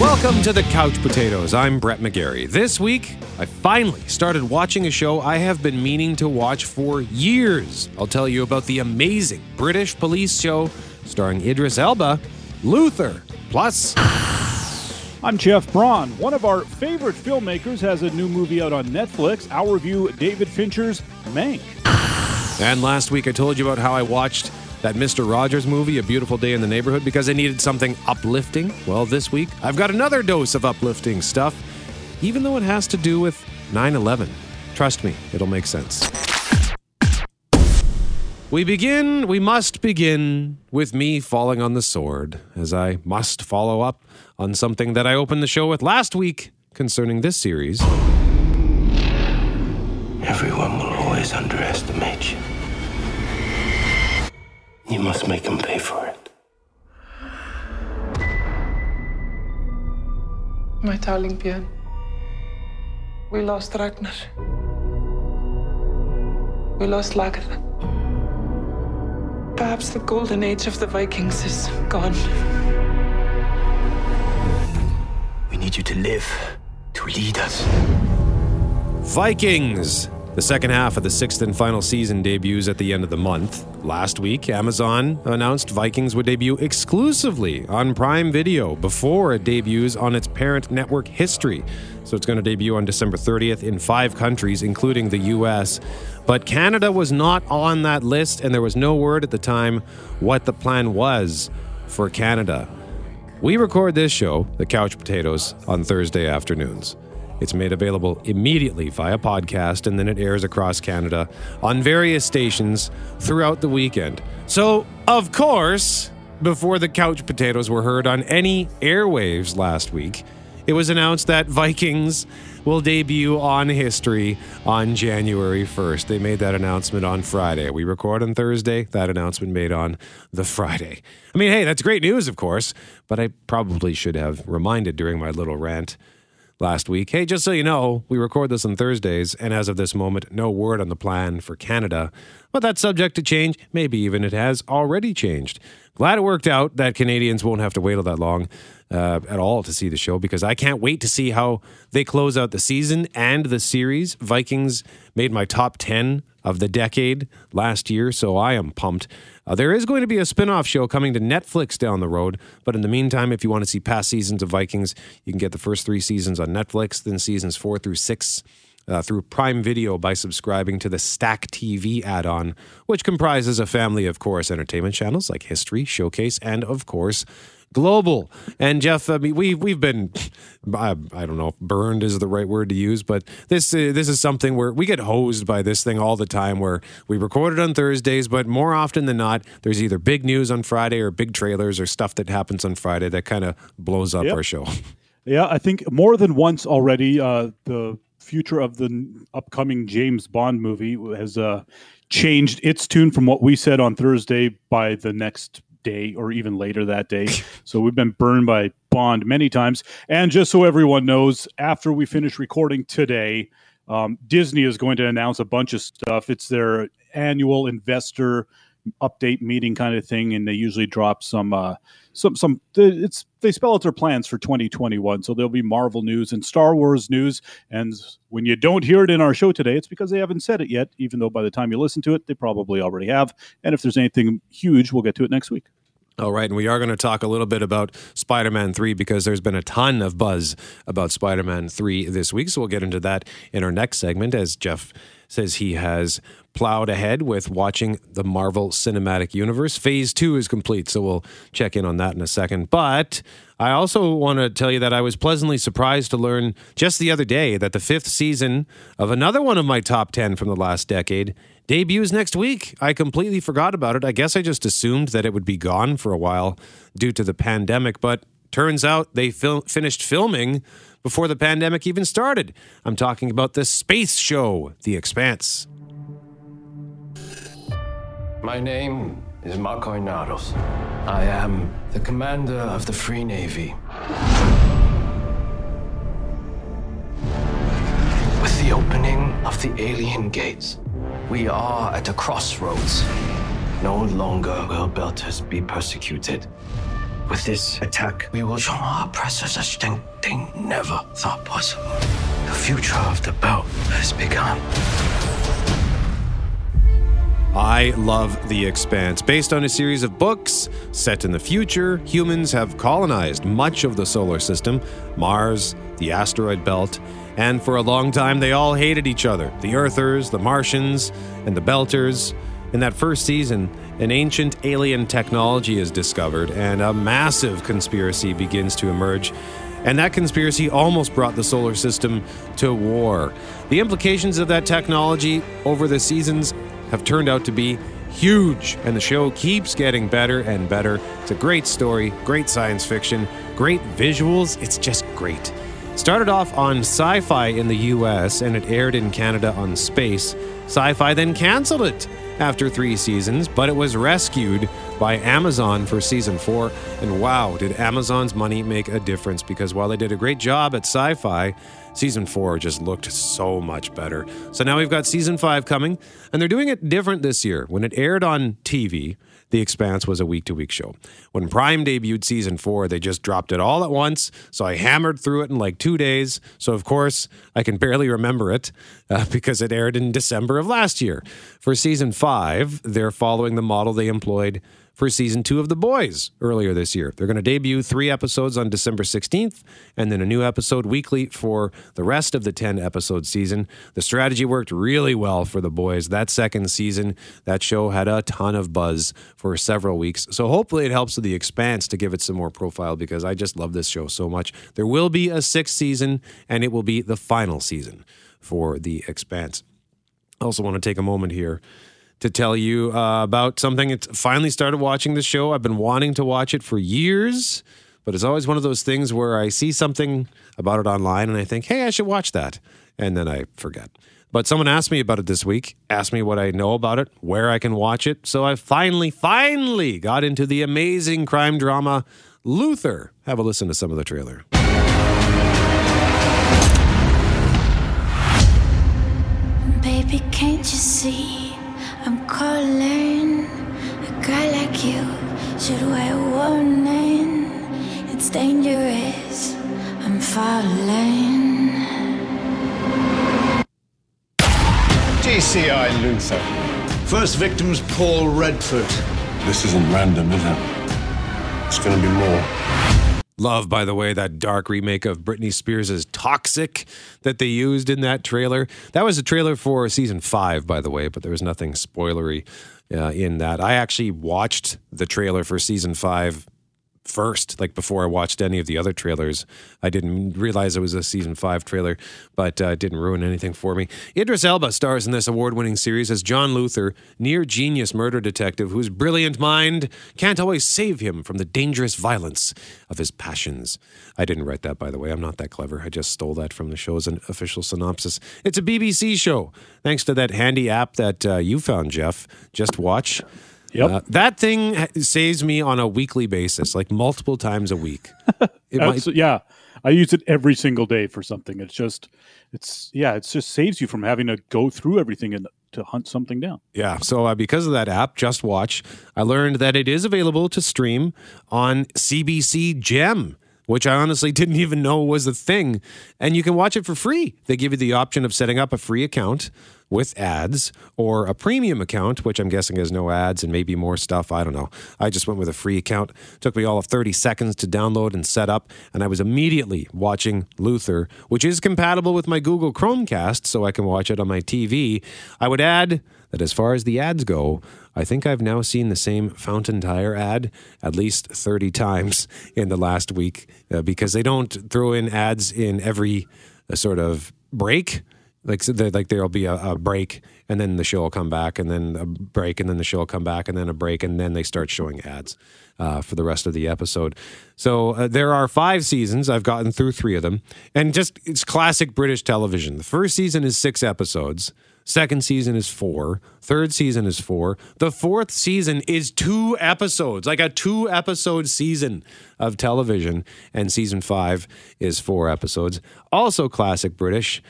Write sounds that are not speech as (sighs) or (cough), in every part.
Welcome to the Couch Potatoes. I'm Brett McGarry. This week, I finally started watching a show I have been meaning to watch for years. I'll tell you about the amazing British police show starring Idris Elba, Luther. Plus, (sighs) I'm Jeff Braun. One of our favorite filmmakers has a new movie out on Netflix. I'll review David Fincher's Mank. and last week I told you about how I watched that Mr. Rogers movie, A Beautiful Day in the Neighborhood, because I needed something uplifting. Well, this week I've got another dose of uplifting stuff, even though it has to do with 9 11. Trust me, it'll make sense. We begin, we must begin with me falling on the sword, as I must follow up on something that I opened the show with last week concerning this series. Everyone will always underestimate you. You must make them pay for it. My darling Björn, we lost Ragnar. We lost Lagertha. Perhaps the golden age of the Vikings is gone. We need you to live, to lead us. Vikings. The second half of the sixth and final season debuts at the end of the month. Last week, Amazon announced Vikings would debut exclusively on Prime Video before it debuts on its parent network History. So it's going to debut on December 30th in five countries, including the US. But Canada was not on that list, and there was no word at the time what the plan was for Canada. We record this show, The Couch Potatoes, on Thursday afternoons. It's made available immediately via podcast and then it airs across Canada on various stations throughout the weekend. So, of course, before the couch potatoes were heard on any airwaves last week, it was announced that Vikings will debut on History on January 1st. They made that announcement on Friday. We record on Thursday, that announcement made on the Friday. I mean, hey, that's great news, of course, but I probably should have reminded during my little rant last week. Hey, just so you know, we record this on Thursdays, and as of this moment, no word on the plan for Canada. But that's subject to change. Maybe even it has already changed. Glad it worked out that Canadians won't have to wait all that long uh, at all to see the show because I can't wait to see how they close out the season and the series. Vikings made my top 10 of the decade last year, so I am pumped. Uh, there is going to be a spin off show coming to Netflix down the road, but in the meantime, if you want to see past seasons of Vikings, you can get the first three seasons on Netflix, then seasons four through six. Uh, through Prime Video by subscribing to the Stack TV add on, which comprises a family of Corus entertainment channels like History, Showcase, and of course, global. And Jeff, I mean, we we've been, I, I don't know, if burned is the right word to use, but this uh, this is something where we get hosed by this thing all the time. Where we record it on Thursdays, but more often than not, there's either big news on Friday or big trailers or stuff that happens on Friday that kind of blows up Yep. our show. (laughs) Yeah, I think more than once already, uh, the future of the upcoming James Bond movie has uh, changed its tune from what we said on Thursday by the next day or even later that day. (laughs) so we've been burned by Bond many times. And just so everyone knows, after we finish recording today, um, Disney is going to announce a bunch of stuff. It's their annual investor update meeting kind of thing, and they usually drop some uh, some some. It's they spell out their plans for 2021. So there'll be Marvel news and Star Wars news. And when you don't hear it in our show today, it's because they haven't said it yet. Even though by the time you listen to it, they probably already have. And if there's anything huge, we'll get to it next week. All right, and we are going to talk a little bit about Spider Man 3 because there's been a ton of buzz about Spider Man 3 this week. So we'll get into that in our next segment as Jeff says he has plowed ahead with watching the Marvel Cinematic Universe. Phase 2 is complete, so we'll check in on that in a second. But I also want to tell you that I was pleasantly surprised to learn just the other day that the fifth season of another one of my top 10 from the last decade debuts next week. I completely forgot about it. I guess I just assumed that it would be gone for a while due to the pandemic, but turns out they fil- finished filming before the pandemic even started. I'm talking about the space show, The Expanse. My name is Marco Inaros. I am the commander of the Free Navy. With the opening of the alien gates, we are at a crossroads. No longer will Belters be persecuted. With this attack, We will show our oppressors a thing they never thought possible. The future of the belt has begun. I love The Expanse. Based on a series of books set in the future, humans have colonized much of the solar system, Mars, the asteroid belt, and for a long time they all hated each other the Earthers, the Martians, and the Belters. In that first season, an ancient alien technology is discovered, and a massive conspiracy begins to emerge. And that conspiracy almost brought the solar system to war. The implications of that technology over the seasons have turned out to be huge, and the show keeps getting better and better. It's a great story, great science fiction, great visuals. It's just great. Started off on Sci Fi in the US and it aired in Canada on Space. Sci Fi then canceled it after three seasons, but it was rescued by Amazon for season four. And wow, did Amazon's money make a difference because while they did a great job at sci fi, season four just looked so much better. So now we've got season five coming, and they're doing it different this year. When it aired on TV, the Expanse was a week to week show. When Prime debuted season four, they just dropped it all at once. So I hammered through it in like two days. So, of course, I can barely remember it uh, (laughs) because it aired in December of last year. For season five, they're following the model they employed for season two of The Boys earlier this year. They're going to debut three episodes on December 16th and then a new episode weekly for the rest of the 10 episode season. The strategy worked really well for The Boys. That second season, that show had a ton of buzz for several weeks. So hopefully it helps with The Expanse to give it some more profile because I just love this show so much. There will be a sixth season and it will be the final season for The Expanse. I also want to take a moment here to tell you uh, about something. It's finally started watching the show. I've been wanting to watch it for years, but it's always one of those things where I see something about it online and I think, hey, I should watch that. And then I forget. But someone asked me about it this week, asked me what I know about it, where I can watch it. So I finally, finally got into the amazing crime drama Luther. Have a listen to some of the trailer. Baby, can't you see I'm calling? A guy like you should wear a warning. It's dangerous. I'm falling. DCI Luther. First victim's Paul Redford. This isn't random, is it? It's going to be more. Love, by the way, that dark remake of Britney Spears' Toxic that they used in that trailer. That was a trailer for season five, by the way, but there was nothing spoilery uh, in that. I actually watched the trailer for season five first, like before I watched any of the other trailers. I didn't realize it was a season five trailer, but uh, it didn't ruin anything for me. Idris Elba stars in this award winning series as John Luther, near genius murder detective whose brilliant mind can't always save him from the dangerous violence of his passions. I didn't write that, by the way. I'm not that clever. I just stole that from the show's official synopsis. It's a BBC show, thanks to that handy app that uh, you found, Jeff. Just watch. Yep. Uh, that thing saves me on a weekly basis, like multiple times a week. Might, yeah, I use it every single day for something. It's just, it's yeah, it just saves you from having to go through everything and to hunt something down. yeah. So uh, because of that app, Just Watch, I learned that it is available to stream on CBC Gem. Which I honestly didn't even know was a thing. And you can watch it for free. They give you the option of setting up a free account with ads or a premium account, which I'm guessing has no ads and maybe more stuff. I don't know. I just went with a free account. It took me all of 30 seconds to download and set up, and I was immediately watching Luther, which is compatible with my Google Chromecast, so I can watch it on my TV. I would add that as far as the ads go, I think I've now seen the same Fountain Tire ad at least 30 times (laughs) in the last week uh, because they don't throw in ads in every uh, sort of break. Like so like there'll be a, a break and then the show will come back and then a break and then the show will come back and then a break and then they start showing ads uh, for the rest of the episode. So uh, there are five seasons. I've gotten through three of them. And just it's classic british television. The first season is six episodes second season is four. Third season is four. The fourth season is two episodes like a two episode season of television. And season five is four episodes. Also classic british.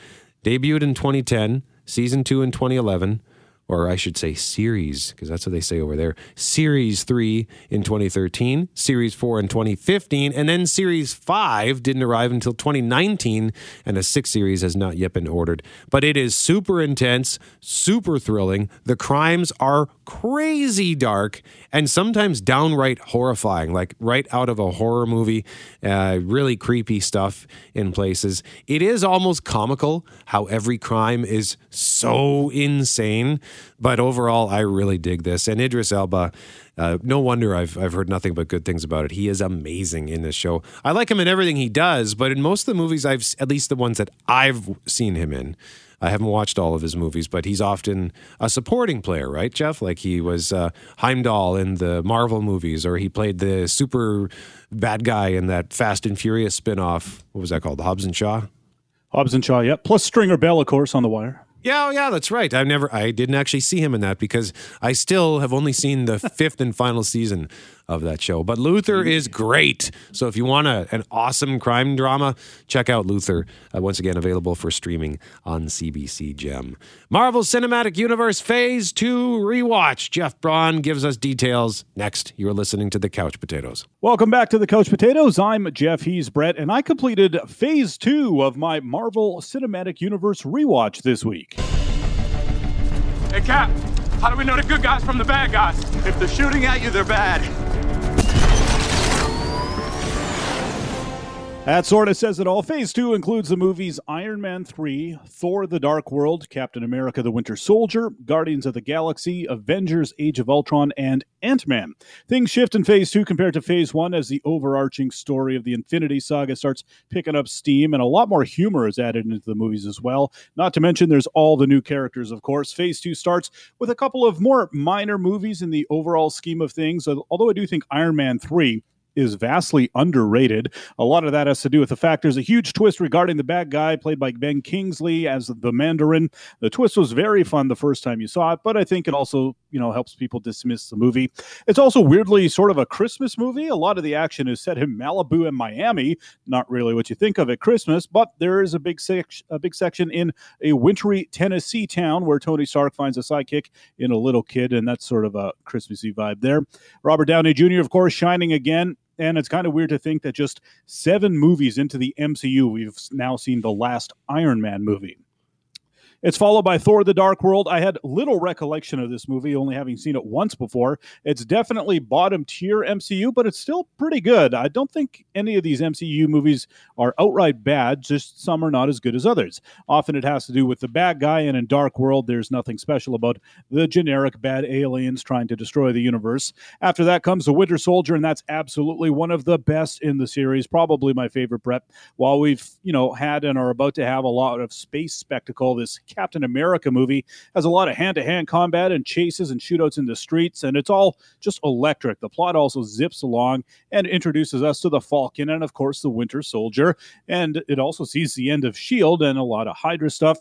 Debuted in 2010, season two in 2011, or I should say series, because that's what they say over there. Series 3 in 2013, Series 4 in 2015, and then Series 5 didn't arrive until 2019, and a sixth series has not yet been ordered. But it is super intense, super thrilling. The crimes are crazy dark and sometimes downright horrifying, like right out of a horror movie. Uh, really creepy stuff in places. It is almost comical how every crime is so insane. But overall, I really dig this. And Idris Elba, uh, no wonder I've, I've heard nothing but good things about it. He is amazing in this show. I like him in everything he does, but in most of the movies I've, at least the ones that I've seen him in, I haven't watched all of his movies, but he's often a supporting player, right, Jeff? Like he was uh, Heimdall in the Marvel movies, or he played the super bad guy in that Fast and Furious spinoff. What was that called? Hobbs and Shaw? Hobbs and Shaw, yep. Plus Stringer Bell, of course, on the wire. Yeah, oh, yeah, that's right. I've never, I didn't actually see him in that because I still have only seen the (laughs) fifth and final season of that show. But Luther is great. So if you want a, an awesome crime drama, check out Luther. Uh, once again, available for streaming on CBC Gem. Marvel Cinematic Universe Phase 2 rewatch. Jeff Braun gives us details. Next, you're listening to The Couch Potatoes. Welcome back to the Couch Potatoes. I'm Jeff. He's Brett, and I completed phase two of my Marvel Cinematic Universe rewatch this week. Hey, Cap, how do we know the good guys from the bad guys? If they're shooting at you, they're bad. That sort of says it all. Phase two includes the movies Iron Man 3, Thor the Dark World, Captain America the Winter Soldier, Guardians of the Galaxy, Avengers Age of Ultron, and Ant Man. Things shift in phase two compared to phase one as the overarching story of the Infinity Saga starts picking up steam, and a lot more humor is added into the movies as well. Not to mention, there's all the new characters, of course. Phase two starts with a couple of more minor movies in the overall scheme of things, although I do think Iron Man 3 is vastly underrated. A lot of that has to do with the fact there's a huge twist regarding the bad guy played by Ben Kingsley as the Mandarin. The twist was very fun the first time you saw it, but I think it also, you know, helps people dismiss the movie. It's also weirdly sort of a Christmas movie. A lot of the action is set in Malibu and Miami. Not really what you think of at Christmas, but there is a big sec- a big section in a wintry Tennessee town where Tony Stark finds a sidekick in a little kid, and that's sort of a Christmassy vibe there. Robert Downey Jr., of course, shining again. And it's kind of weird to think that just seven movies into the MCU, we've now seen the last Iron Man movie. It's followed by Thor the Dark World. I had little recollection of this movie, only having seen it once before. It's definitely bottom tier MCU, but it's still pretty good. I don't think any of these MCU movies are outright bad, just some are not as good as others. Often it has to do with the bad guy, and in Dark World, there's nothing special about the generic bad aliens trying to destroy the universe. After that comes The Winter Soldier, and that's absolutely one of the best in the series, probably my favorite, Brett. While we've, you know, had and are about to have a lot of space spectacle, this Captain America movie has a lot of hand to hand combat and chases and shootouts in the streets, and it's all just electric. The plot also zips along and introduces us to the Falcon and, of course, the Winter Soldier. And it also sees the end of S.H.I.E.L.D. and a lot of Hydra stuff.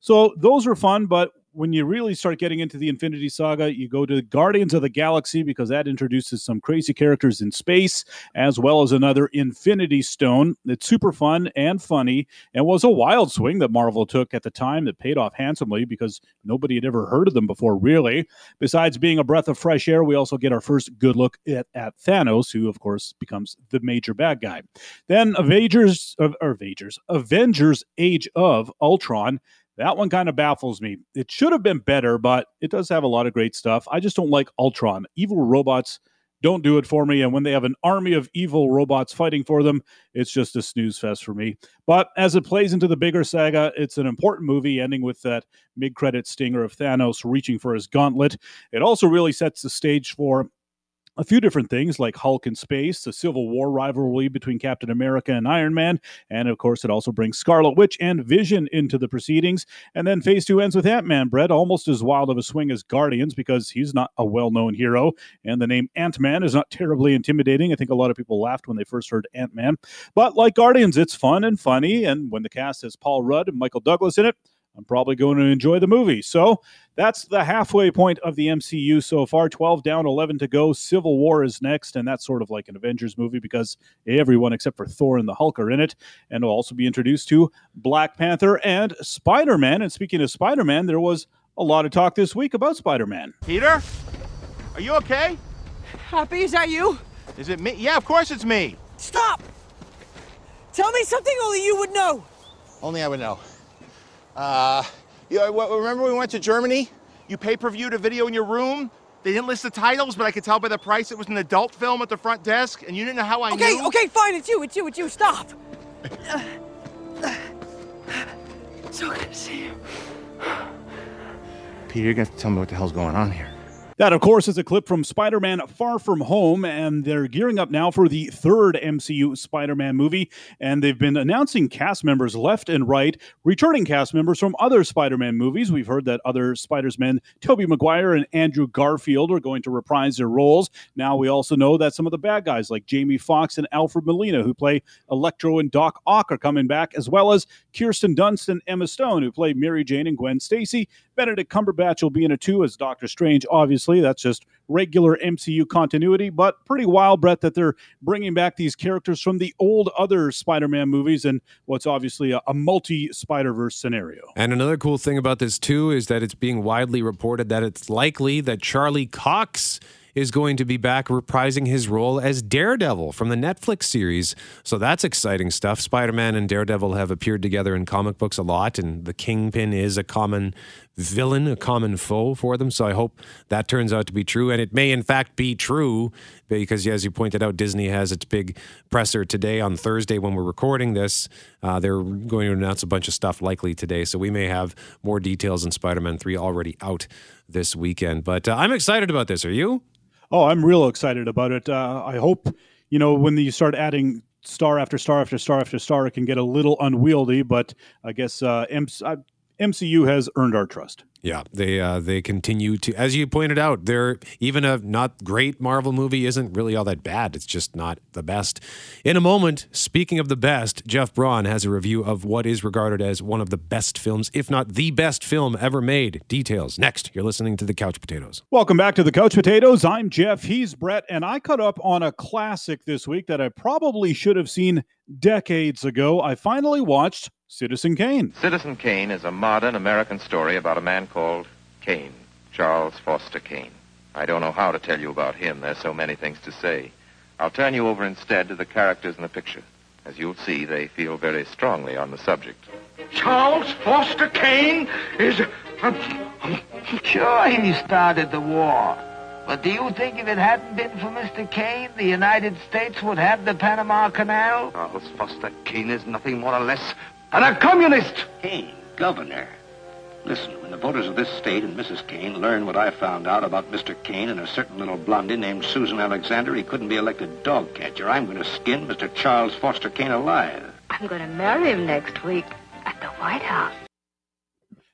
So those are fun, but when you really start getting into the Infinity Saga, you go to Guardians of the Galaxy because that introduces some crazy characters in space, as well as another Infinity Stone. It's super fun and funny, and was a wild swing that Marvel took at the time that paid off handsomely because nobody had ever heard of them before, really. Besides being a breath of fresh air, we also get our first good look at, at Thanos, who, of course, becomes the major bad guy. Then Avengers, or Avengers, Avengers Age of Ultron that one kind of baffles me. It should have been better, but it does have a lot of great stuff. I just don't like Ultron. Evil robots don't do it for me. And when they have an army of evil robots fighting for them, it's just a snooze fest for me. But as it plays into the bigger saga, it's an important movie, ending with that mid credit stinger of Thanos reaching for his gauntlet. It also really sets the stage for a few different things like Hulk in space, the Civil War rivalry between Captain America and Iron Man, and of course, it also brings Scarlet Witch and Vision into the proceedings. And then Phase 2 ends with Ant Man, Brett, almost as wild of a swing as Guardians because he's not a well known hero, and the name Ant Man is not (laughs) terribly intimidating. I think a lot of people laughed when they first heard Ant Man. But like Guardians, it's fun and funny, and when the cast has Paul Rudd and Michael Douglas in it, I'm probably going to enjoy the movie. So that's the halfway point of the MCU so far. 12 down, 11 to go. Civil War is next, and that's sort of like an Avengers movie because everyone except for Thor and the Hulk are in it. And we'll also be introduced to Black Panther and Spider Man. And speaking of Spider Man, there was A lot of talk this week about Spider Man. Peter? Are you okay? Happy, is that you? Is it me? Yeah, of course it's me. Stop! Tell me something only you would know. Only I would know. Uh, you know, remember we went to Germany? You pay-per-viewed a video in your room? They didn't list the titles, but I could tell by the price it was an adult film at the front desk, and you didn't know how I okay, knew? Okay, okay, fine, it's you, it's you, it's you, stop! so good to see you. Peter, you're gonna have to tell me what the hell's going on here. That, of course, is a clip from Spider Man Far From Home, and they're gearing up now for the third MCU Spider Man movie. And they've been announcing cast members left and right, returning cast members from other Spider Man movies. We've heard that other Spider Men, Tobey Maguire and Andrew Garfield, are going to reprise their roles. Now we also know that some of the bad guys, like Jamie Foxx and Alfred Molina, who play Electro and Doc Ock, are coming back, as well as Kirsten Dunst and Emma Stone, who play Mary Jane and Gwen Stacy. Benedict Cumberbatch will be in it too as Doctor Strange, obviously. That's just regular MCU continuity, but pretty wild, Brett, that they're bringing back these characters from the old other Spider Man movies and what's obviously a, a multi Spider Verse scenario. And another cool thing about this, too, is that it's being widely reported that it's likely that Charlie Cox is going to be back reprising his role as Daredevil from the Netflix series. So that's exciting stuff. Spider Man and Daredevil have appeared together in comic books a lot, and the Kingpin is a common villain, a common foe for them. So I hope that turns out to be true. And it may, in fact, be true because, as you pointed out, Disney has its big presser today on Thursday when we're recording this. Uh, they're going to announce a bunch of stuff likely today. So we may have more details on Spider Man 3 already out this weekend. But uh, I'm excited about this. Are you? Oh, I'm real excited about it. Uh, I hope, you know, when you start adding star after star after star after star, it can get a little unwieldy, but I guess uh, MCU has earned our trust. Yeah, they uh, they continue to, as you pointed out, they're even a not great Marvel movie isn't really all that bad. It's just not the best. In a moment, speaking of the best, Jeff Braun has a review of what is regarded as one of the best films, if not the best film ever made. Details next. You're listening to the Couch Potatoes. Welcome back to the Couch Potatoes. I'm Jeff. He's Brett, and I caught up on a classic this week that I probably should have seen decades ago. I finally watched Citizen Kane. Citizen Kane is a modern American story about a man called Kane, Charles Foster Kane. I don't know how to tell you about him. There's so many things to say. I'll turn you over instead to the characters in the picture. As you'll see, they feel very strongly on the subject. Charles Foster Kane is. Sure, he started the war. But do you think if it hadn't been for Mr. Kane, the United States would have the Panama Canal? Charles Foster Kane is nothing more or less than a communist. Kane, governor. Listen, when the voters of this state and Mrs. Kane learn what I found out about Mr. Kane and a certain little blondie named Susan Alexander, he couldn't be elected dog catcher. I'm going to skin Mr. Charles Foster Kane alive. I'm going to marry him next week at the White House.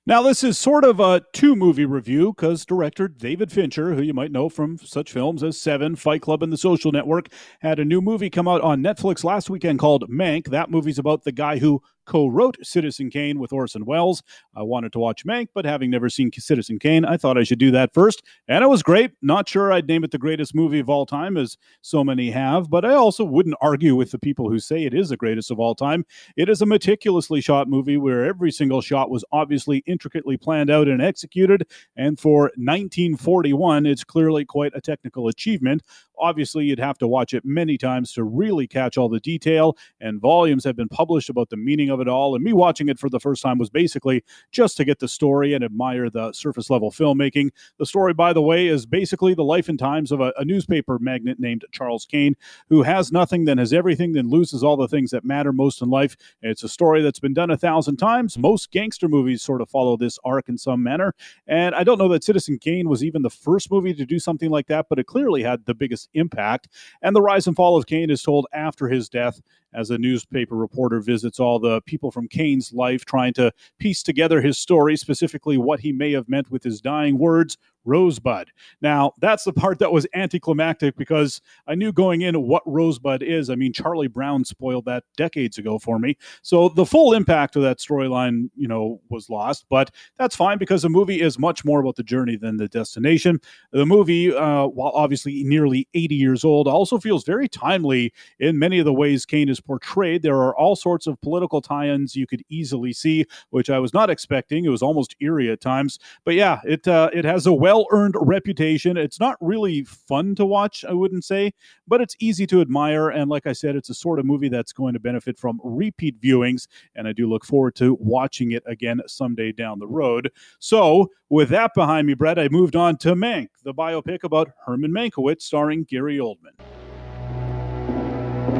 Now, this is sort of a two movie review because director David Fincher, who you might know from such films as Seven, Fight Club, and The Social Network, had a new movie come out on Netflix last weekend called Mank. That movie's about the guy who co-wrote Citizen Kane with Orson Welles. I wanted to watch Mank, but having never seen Citizen Kane, I thought I should do that first, and it was great. Not sure I'd name it the greatest movie of all time, as so many have, but I also wouldn't argue with the people who say it is the greatest of all time. It is a meticulously shot movie where every single shot was obviously intricately planned out and executed, and for 1941, it's clearly quite a technical achievement. Obviously, you'd have to watch it many times to really catch all the detail, and volumes have been published about the meaning of it all. And me watching it for the first time was basically just to get the story and admire the surface level filmmaking. The story, by the way, is basically the life and times of a, a newspaper magnate named Charles Kane, who has nothing, then has everything, then loses all the things that matter most in life. It's a story that's been done a thousand times. Most gangster movies sort of follow this arc in some manner. And I don't know that Citizen Kane was even the first movie to do something like that, but it clearly had the biggest impact. And the rise and fall of Kane is told after his death as a newspaper reporter visits all the people from Kane's life, trying to piece together his story, specifically what he may have meant with his dying words Rosebud. Now, that's the part that was anticlimactic because I knew going in what Rosebud is. I mean, Charlie Brown spoiled that decades ago for me. So the full impact of that storyline, you know, was lost, but that's fine because the movie is much more about the journey than the destination. The movie, uh, while obviously nearly 80 years old, also feels very timely in many of the ways Kane is portrayed. There are all sorts of political tie ins you could easily see, which I was not expecting. It was almost eerie at times. But yeah, it, uh, it has a well earned reputation. It's not really fun to watch, I wouldn't say, but it's easy to admire. And like I said, it's a sort of movie that's going to benefit from repeat viewings. And I do look forward to watching it again someday down the road. So, with that behind me, Brett, I moved on to Mank, the biopic about Herman Mankiewicz, starring Gary Oldman.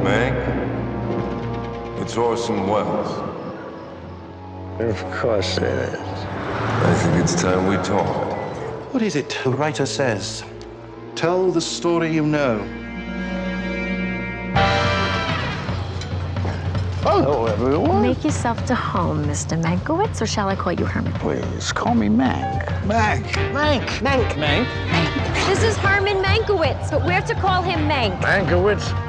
Mank, it's Orson Welles. Of course it is. I think it's time we talk. What is it the writer says? Tell the story you know. Hello, everyone. Make yourself to home, Mr. Mankiewicz, or shall I call you Herman? Please, call me Mank. Mank. Mank. Mank. Mank? This is Herman Mankiewicz, but we're to call him Mank. Mankiewicz?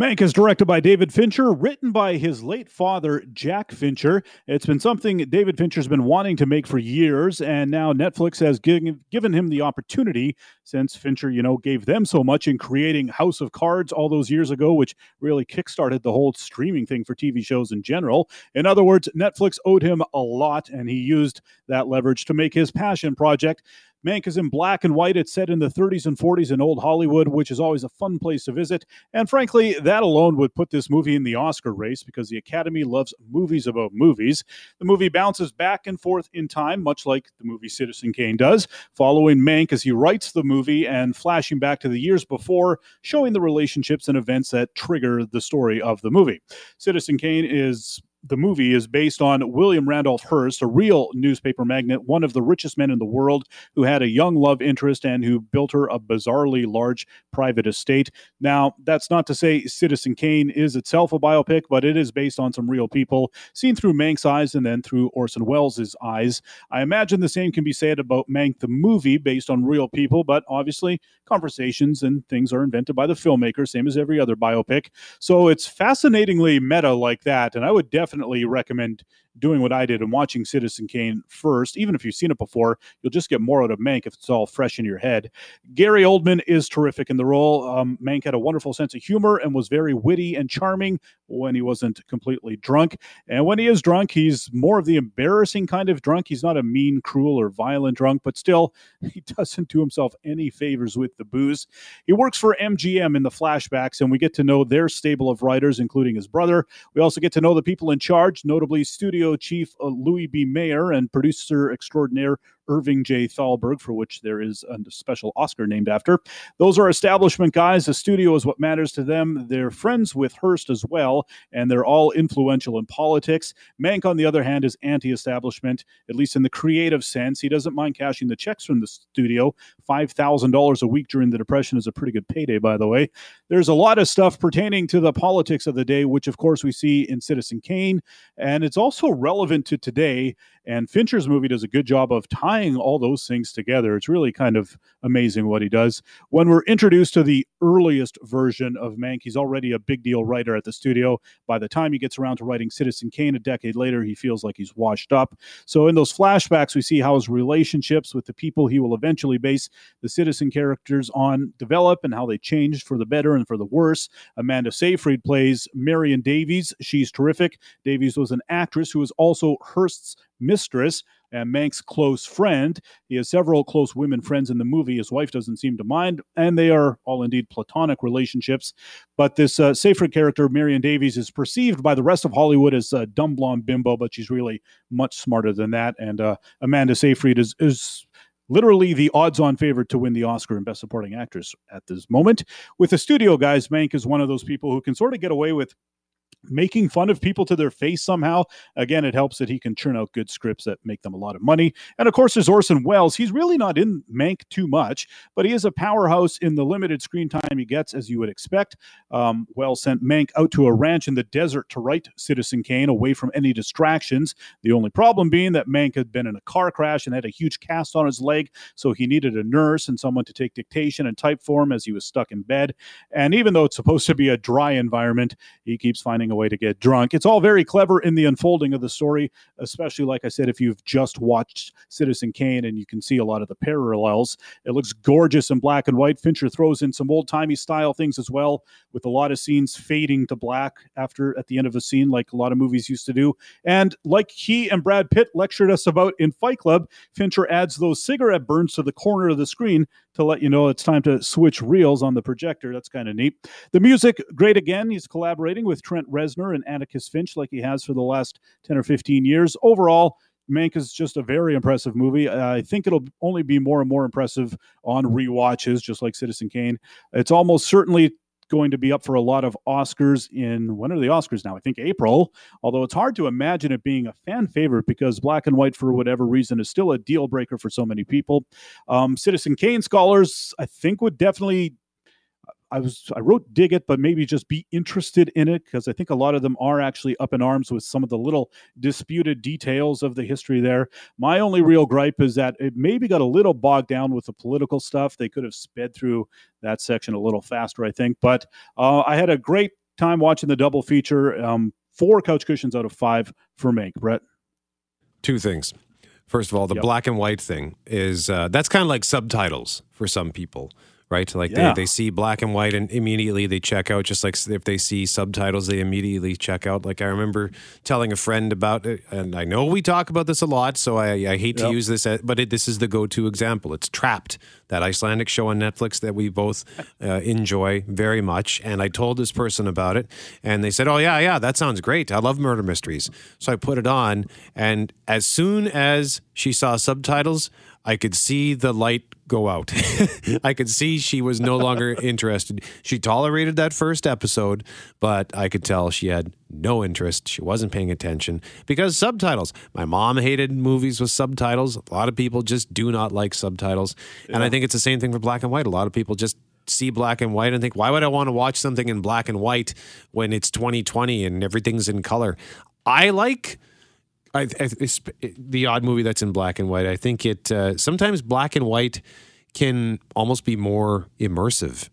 Mank is directed by David Fincher, written by his late father, Jack Fincher. It's been something David Fincher's been wanting to make for years, and now Netflix has given, him the opportunity since Fincher, you know, gave them so much in creating House of Cards all those years ago, which really kickstarted the whole streaming thing for TV shows in general. In other words, Netflix owed him a lot, and he used that leverage to make his passion project. Mank is in black and white. It's set in the 30s and 40s in old Hollywood, which is always a fun place to visit. And frankly, that alone would put this movie in the Oscar race because the Academy loves movies about movies. The movie bounces back and forth in time, much like the movie Citizen Kane does, following Mank as he writes the movie and flashing back to the years before, showing the relationships and events that trigger the story of the movie. Citizen Kane is the movie is based on William Randolph Hearst, a real newspaper magnate, one of the richest men in the world, who had a young love interest and who built her a bizarrely large private estate. Now, that's not to say Citizen Kane is itself a biopic, but it is based on some real people, seen through Mank's eyes and then through Orson Welles' eyes. I imagine the same can be said about Mank the movie, based on real people, but obviously conversations and things are invented by the filmmaker, same as every other biopic. So it's fascinatingly meta like that, and I would definitely definitely recommend doing what I did and watching Citizen Kane first. Even if you've seen it before, you'll just get more out of Mank if it's all fresh in your head. Gary Oldman is terrific in the role. Um, Mank had a wonderful sense of humor and was very witty and charming when he wasn't completely drunk. And when he is drunk, he's more of the embarrassing kind of drunk. He's not a mean, cruel, or violent drunk, but still, (laughs) he doesn't do himself any favors with the booze. He works for MGM in the flashbacks, and we get to know their stable of writers, including his brother. We also get to know the people in charge, notably studio chief uh, Louis B. Mayer and producer extraordinaire Irving J. Thalberg, for which there is a special Oscar named after. Those are establishment guys. The studio is what matters to them. They're friends with Hearst as well, and they're all influential in politics. Mank, on the other hand, is anti establishment, at least in the creative sense. He doesn't mind cashing the checks from the studio. $5,000 a week during the Depression is a pretty good payday, by the way. There's a lot of stuff pertaining to the politics of the day, which, of course, we see in Citizen Kane, and it's also relevant to today. And Fincher's movie does a good job of tying all those things together. It's really kind of amazing what he does. When we're introduced to the earliest version of Mank, he's already a big deal writer at the studio. By the time he gets around to writing Citizen Kane a decade later, he feels like he's washed up. So in those flashbacks, we see how his relationships with the people he will eventually base the citizen characters on develop and how they changed for the better and for the worse. Amanda Seyfried plays Marion Davies. She's terrific. Davies was an actress who was also Hearst's mistress and Mank's close friend. He has several close women friends in the movie. His wife doesn't seem to mind, and they are all indeed platonic relationships. But this uh, Seyfried character, Marion Davies, is perceived by the rest of Hollywood as a dumb blonde bimbo, but she's really much smarter than that. And uh, Amanda Seyfried is is literally the odds-on favorite to win the Oscar and Best Supporting Actress at this moment. With the studio guys, Mank is one of those people who can sort of get away with making fun of people to their face somehow. Again, it helps that he can churn out good scripts that make them a lot of money. And of course, there's Orson Welles. He's really not in Mank too much, but he is a powerhouse in the limited screen time he gets, as you would expect. Um, sent Mank out to a ranch in the desert to write Citizen Kane away from any distractions. The only problem being that Mank had been in a car crash and had a huge cast on his leg, so he needed a nurse and someone to take dictation and type for him as he was stuck in bed. And even though it's supposed to be a dry environment, he keeps finding way to get drunk. It's all very clever in the unfolding of the story, especially like I said, if you've just watched Citizen Kane and you can see a lot of the parallels. It looks gorgeous in black and white. Fincher throws in some old timey style things as well, with a lot of scenes fading to black after at the end of a scene, like a lot of movies used to do. And like he and Brad Pitt lectured us about in Fight Club, Fincher adds those cigarette burns to the corner of the screen to let you know it's time to switch reels on the projector. That's kind of neat. The music, great again. He's collaborating with Trent Reznor and Atticus Finch like he has for the last 10 or 15 years. Overall, Mank is just a very impressive movie. I think it'll only be more and more impressive on re-watches, just like Citizen Kane. It's almost certainly going to be up for a lot of Oscars in when are the Oscars now? I think April. Although it's hard to imagine it being a fan favorite because Black and White, for whatever reason, is still a deal breaker for so many people. Um, Citizen Kane scholars, I think, would definitely I was I wrote dig it, but maybe just be interested in it because I think a lot of them are actually up in arms with some of the little disputed details of the history there. My only real gripe is that it maybe got a little bogged down with the political stuff. They could have sped through that section a little faster, I think. But uh, I had a great time watching the double feature. Um, four couch cushions out of five for Mank. Brett. Two things. First of all, the yep. black and white thing is uh, that's kind of like subtitles for some people right? Like yeah. they, they see black and white and immediately they check out, just like if they see subtitles, they immediately check out. Like I remember telling a friend about it, and I know we talk about this a lot, so I, I hate yep. to use this, but it, this is the go to example. It's Trapped, that Icelandic show on Netflix that we both (laughs) uh, enjoy very much. And I told this person about it, and they said, Oh, yeah, yeah, that sounds great. I love murder mysteries. So I put it on, and as soon as she saw subtitles, I could see the light go out. (laughs) I could see she was no longer (laughs) interested. She tolerated that first episode, but I could tell she had no interest. She wasn't paying attention because subtitles. My mom hated movies with subtitles. A lot of people just do not like subtitles. Yeah. And I think it's the same thing for black and white. A lot of people just see black and white and think, why would I want to watch something in black and white when it's 2020 and everything's in color? I like I, I, the odd movie that's in black and white. I think it uh, sometimes black and white can almost be more immersive.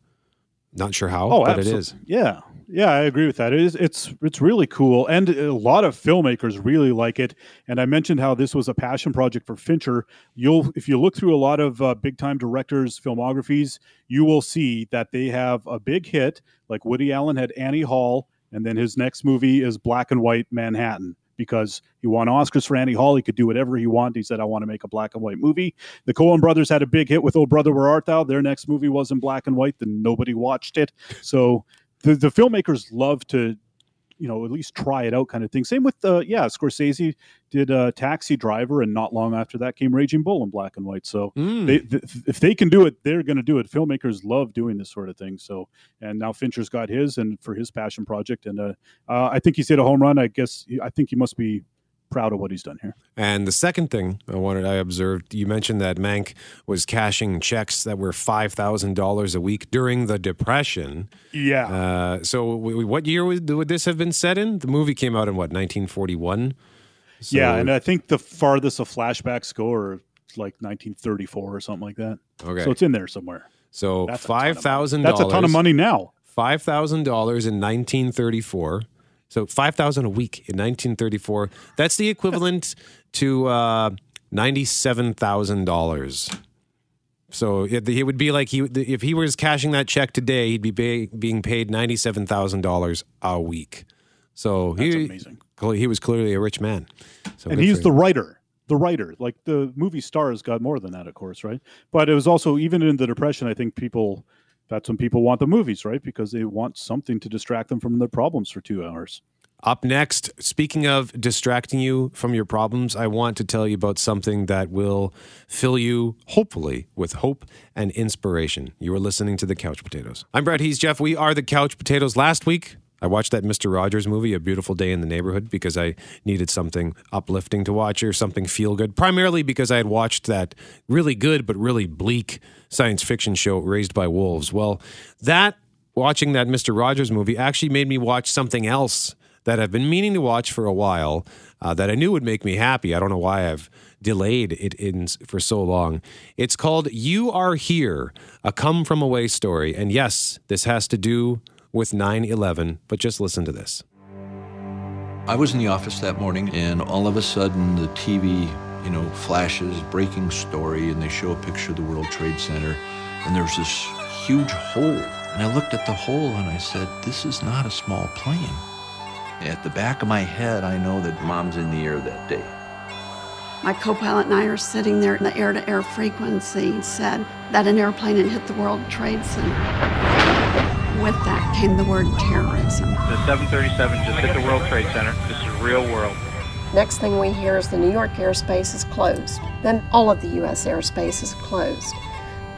Not sure how, oh, but absolutely. it is. Yeah, yeah, I agree with that. It is. It's it's really cool, and a lot of filmmakers really like it. And I mentioned how this was a passion project for Fincher. You'll, if you look through a lot of uh, big time directors' filmographies, you will see that they have a big hit. Like Woody Allen had Annie Hall, and then his next movie is Black and White Manhattan because he won Oscars for Annie Hall. He could do whatever he wanted. He said, I want to make a black and white movie. The Coen brothers had a big hit with Oh Brother Where Art Thou. Their next movie was in black and white, then nobody watched it. So the, the filmmakers love to you know at least try it out kind of thing. Same with uh yeah scorsese did uh taxi driver and not long after that came raging bull in black and white. So mm. they th- if they can do it they're going to do it. Filmmakers love doing this sort of thing. So and now fincher's got his and for his passion project and uh, uh i think he's hit a home run. I guess i think he must be proud of what he's done here. And the second thing I wanted, I observed, you mentioned that Mank was cashing checks that were five thousand dollars a week during the Depression. Yeah. Uh, so, w- what year would, would this have been set in? The movie came out in what, 1941? So, yeah, and I think the farthest the flashbacks go are like 1934 or something like that. Okay. So it's in there somewhere. So five thousand. That's a ton of money now. Five thousand dollars in 1934. So 5000 a week in 1934. That's the equivalent (laughs) to uh, $97,000. So it, it, would be like he if he was cashing that check today, he'd be pay, being paid $97,000 a week. So That's he, amazing. He was clearly a rich man. So and he's the writer the writer. Like the movie stars got more than that, of course, right? But it was also even in the depression. I think people that's when people want the movies, right? Because they want something to distract them from their problems for two hours. Up next, speaking of distracting you from your problems, I want to tell you about something that will fill you, hopefully, with hope and inspiration. You are listening to The Couch Potatoes. I'm Brad He's Jeff. We are The Couch Potatoes. Last week, I watched that Mr. Rogers movie, A Beautiful Day in the Neighborhood, because I needed something uplifting to watch or something feel good. Primarily because I had watched that really good but really bleak science fiction show, Raised by Wolves. Well, that watching that Mr. Rogers movie actually made me watch something else that I've been meaning to watch for a while uh, that I knew would make me happy. I don't know why I've delayed it in for so long. It's called You Are Here, a come from away story. And yes, this has to do with 9 11, but just listen to this. I was in the office that morning, and all of a sudden, the TV, you know, flashes breaking story, and they show a picture of the World Trade Center, and there's this huge hole. And I looked at the hole and I said, This is not a small plane. At the back of my head, I know that mom's in the air that day. My co pilot and I are sitting there, and the air to air frequency said that an airplane had hit the World Trade Center. With that came the word terrorism. The 737 just hit the World Trade Center. This is real world. Next thing we hear is the New York airspace is closed. Then all of the U.S. airspace is closed.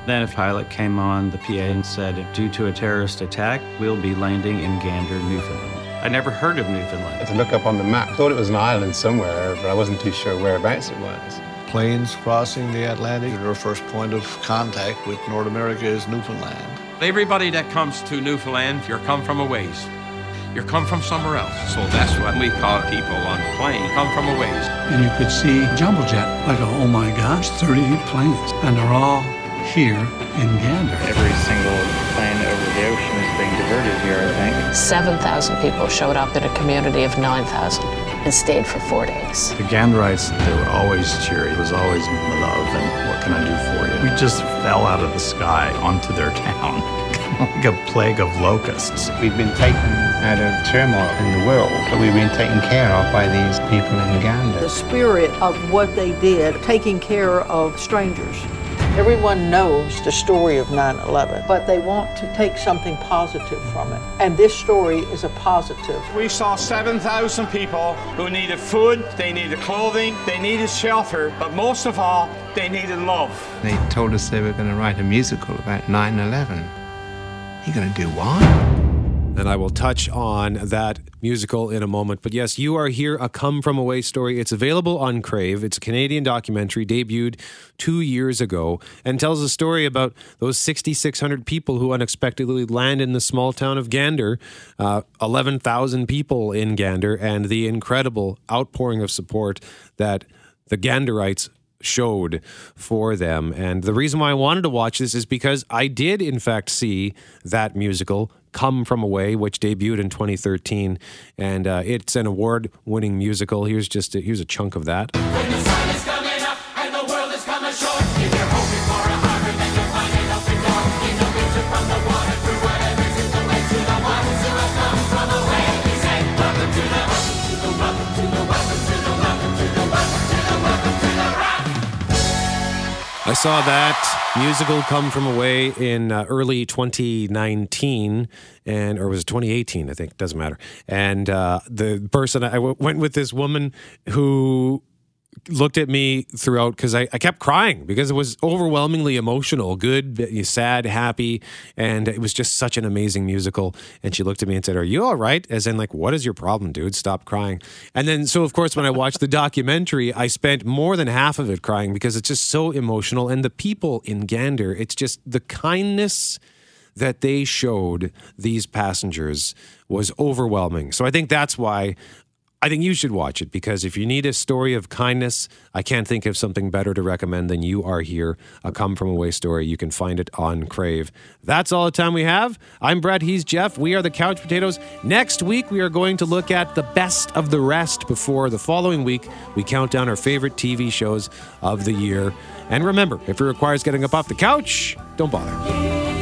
Then a pilot came on the PA and said, due to a terrorist attack, we'll be landing in Gander, Newfoundland. I never heard of Newfoundland. I had to look up on the map. I thought it was an island somewhere, but I wasn't too sure whereabouts it was. Planes crossing the Atlantic. Our first point of contact with North America is Newfoundland. Everybody that comes to Newfoundland, you're come from a ways. You're come from somewhere else. So that's what we call people on the plane, come from a ways. And you could see jumbo jet, like, oh my gosh, 38 planes. And they're all here in Gander. Every single plane over the ocean is being diverted here, I think. 7,000 people showed up in a community of 9,000 and stayed for four days. The Ganderites, they were always cheery. It was always love and what can I do for you? We just fell out of the sky onto their (laughs) town like a plague of locusts. We've been taken out of turmoil in the world, but we've been taken care of by these people in Gander. The spirit of what they did, taking care of strangers. Everyone knows the story of 9 11, but they want to take something positive from it. And this story is a positive. We saw 7,000 people who needed food, they needed clothing, they needed shelter, but most of all, they needed love. They told us they were going to write a musical about 9 11. You're going to do what? And I will touch on that musical in a moment. But yes, you are here, a come from away story. It's available on Crave. It's a Canadian documentary debuted two years ago and tells a story about those 6,600 people who unexpectedly land in the small town of Gander, uh, 11,000 people in Gander, and the incredible outpouring of support that the Ganderites showed for them. And the reason why I wanted to watch this is because I did, in fact, see that musical Come From Away, which debuted in 2013. And uh, it's an award winning musical. Here's just a, here's a chunk of that. I saw that musical come from away in uh, early 2019, and or was it 2018? I think doesn't matter. And uh, the person I w- went with this woman who looked at me throughout because I, I kept crying because it was overwhelmingly emotional, good, sad, happy, and it was just such an amazing musical. And she looked at me and said, "Are you all right?" As in, like, what is your problem, dude? Stop crying. And then, so of course, when I watched the documentary, I spent more than half of it crying because it's just so emotional. And the people in Gander, it's just the kindness that they showed these passengers was overwhelming. So I think that's why I think you should watch it because if you need a story of kindness, I can't think of something better to recommend than You Are Here, a come from away story. You can find it on Crave. That's all the time we have. I'm Brett, he's Jeff. We are the Couch Potatoes. Next week, we are going to look at the best of the rest before the following week we count down our favorite TV shows of the year. And remember, if it requires getting up off the couch, don't bother.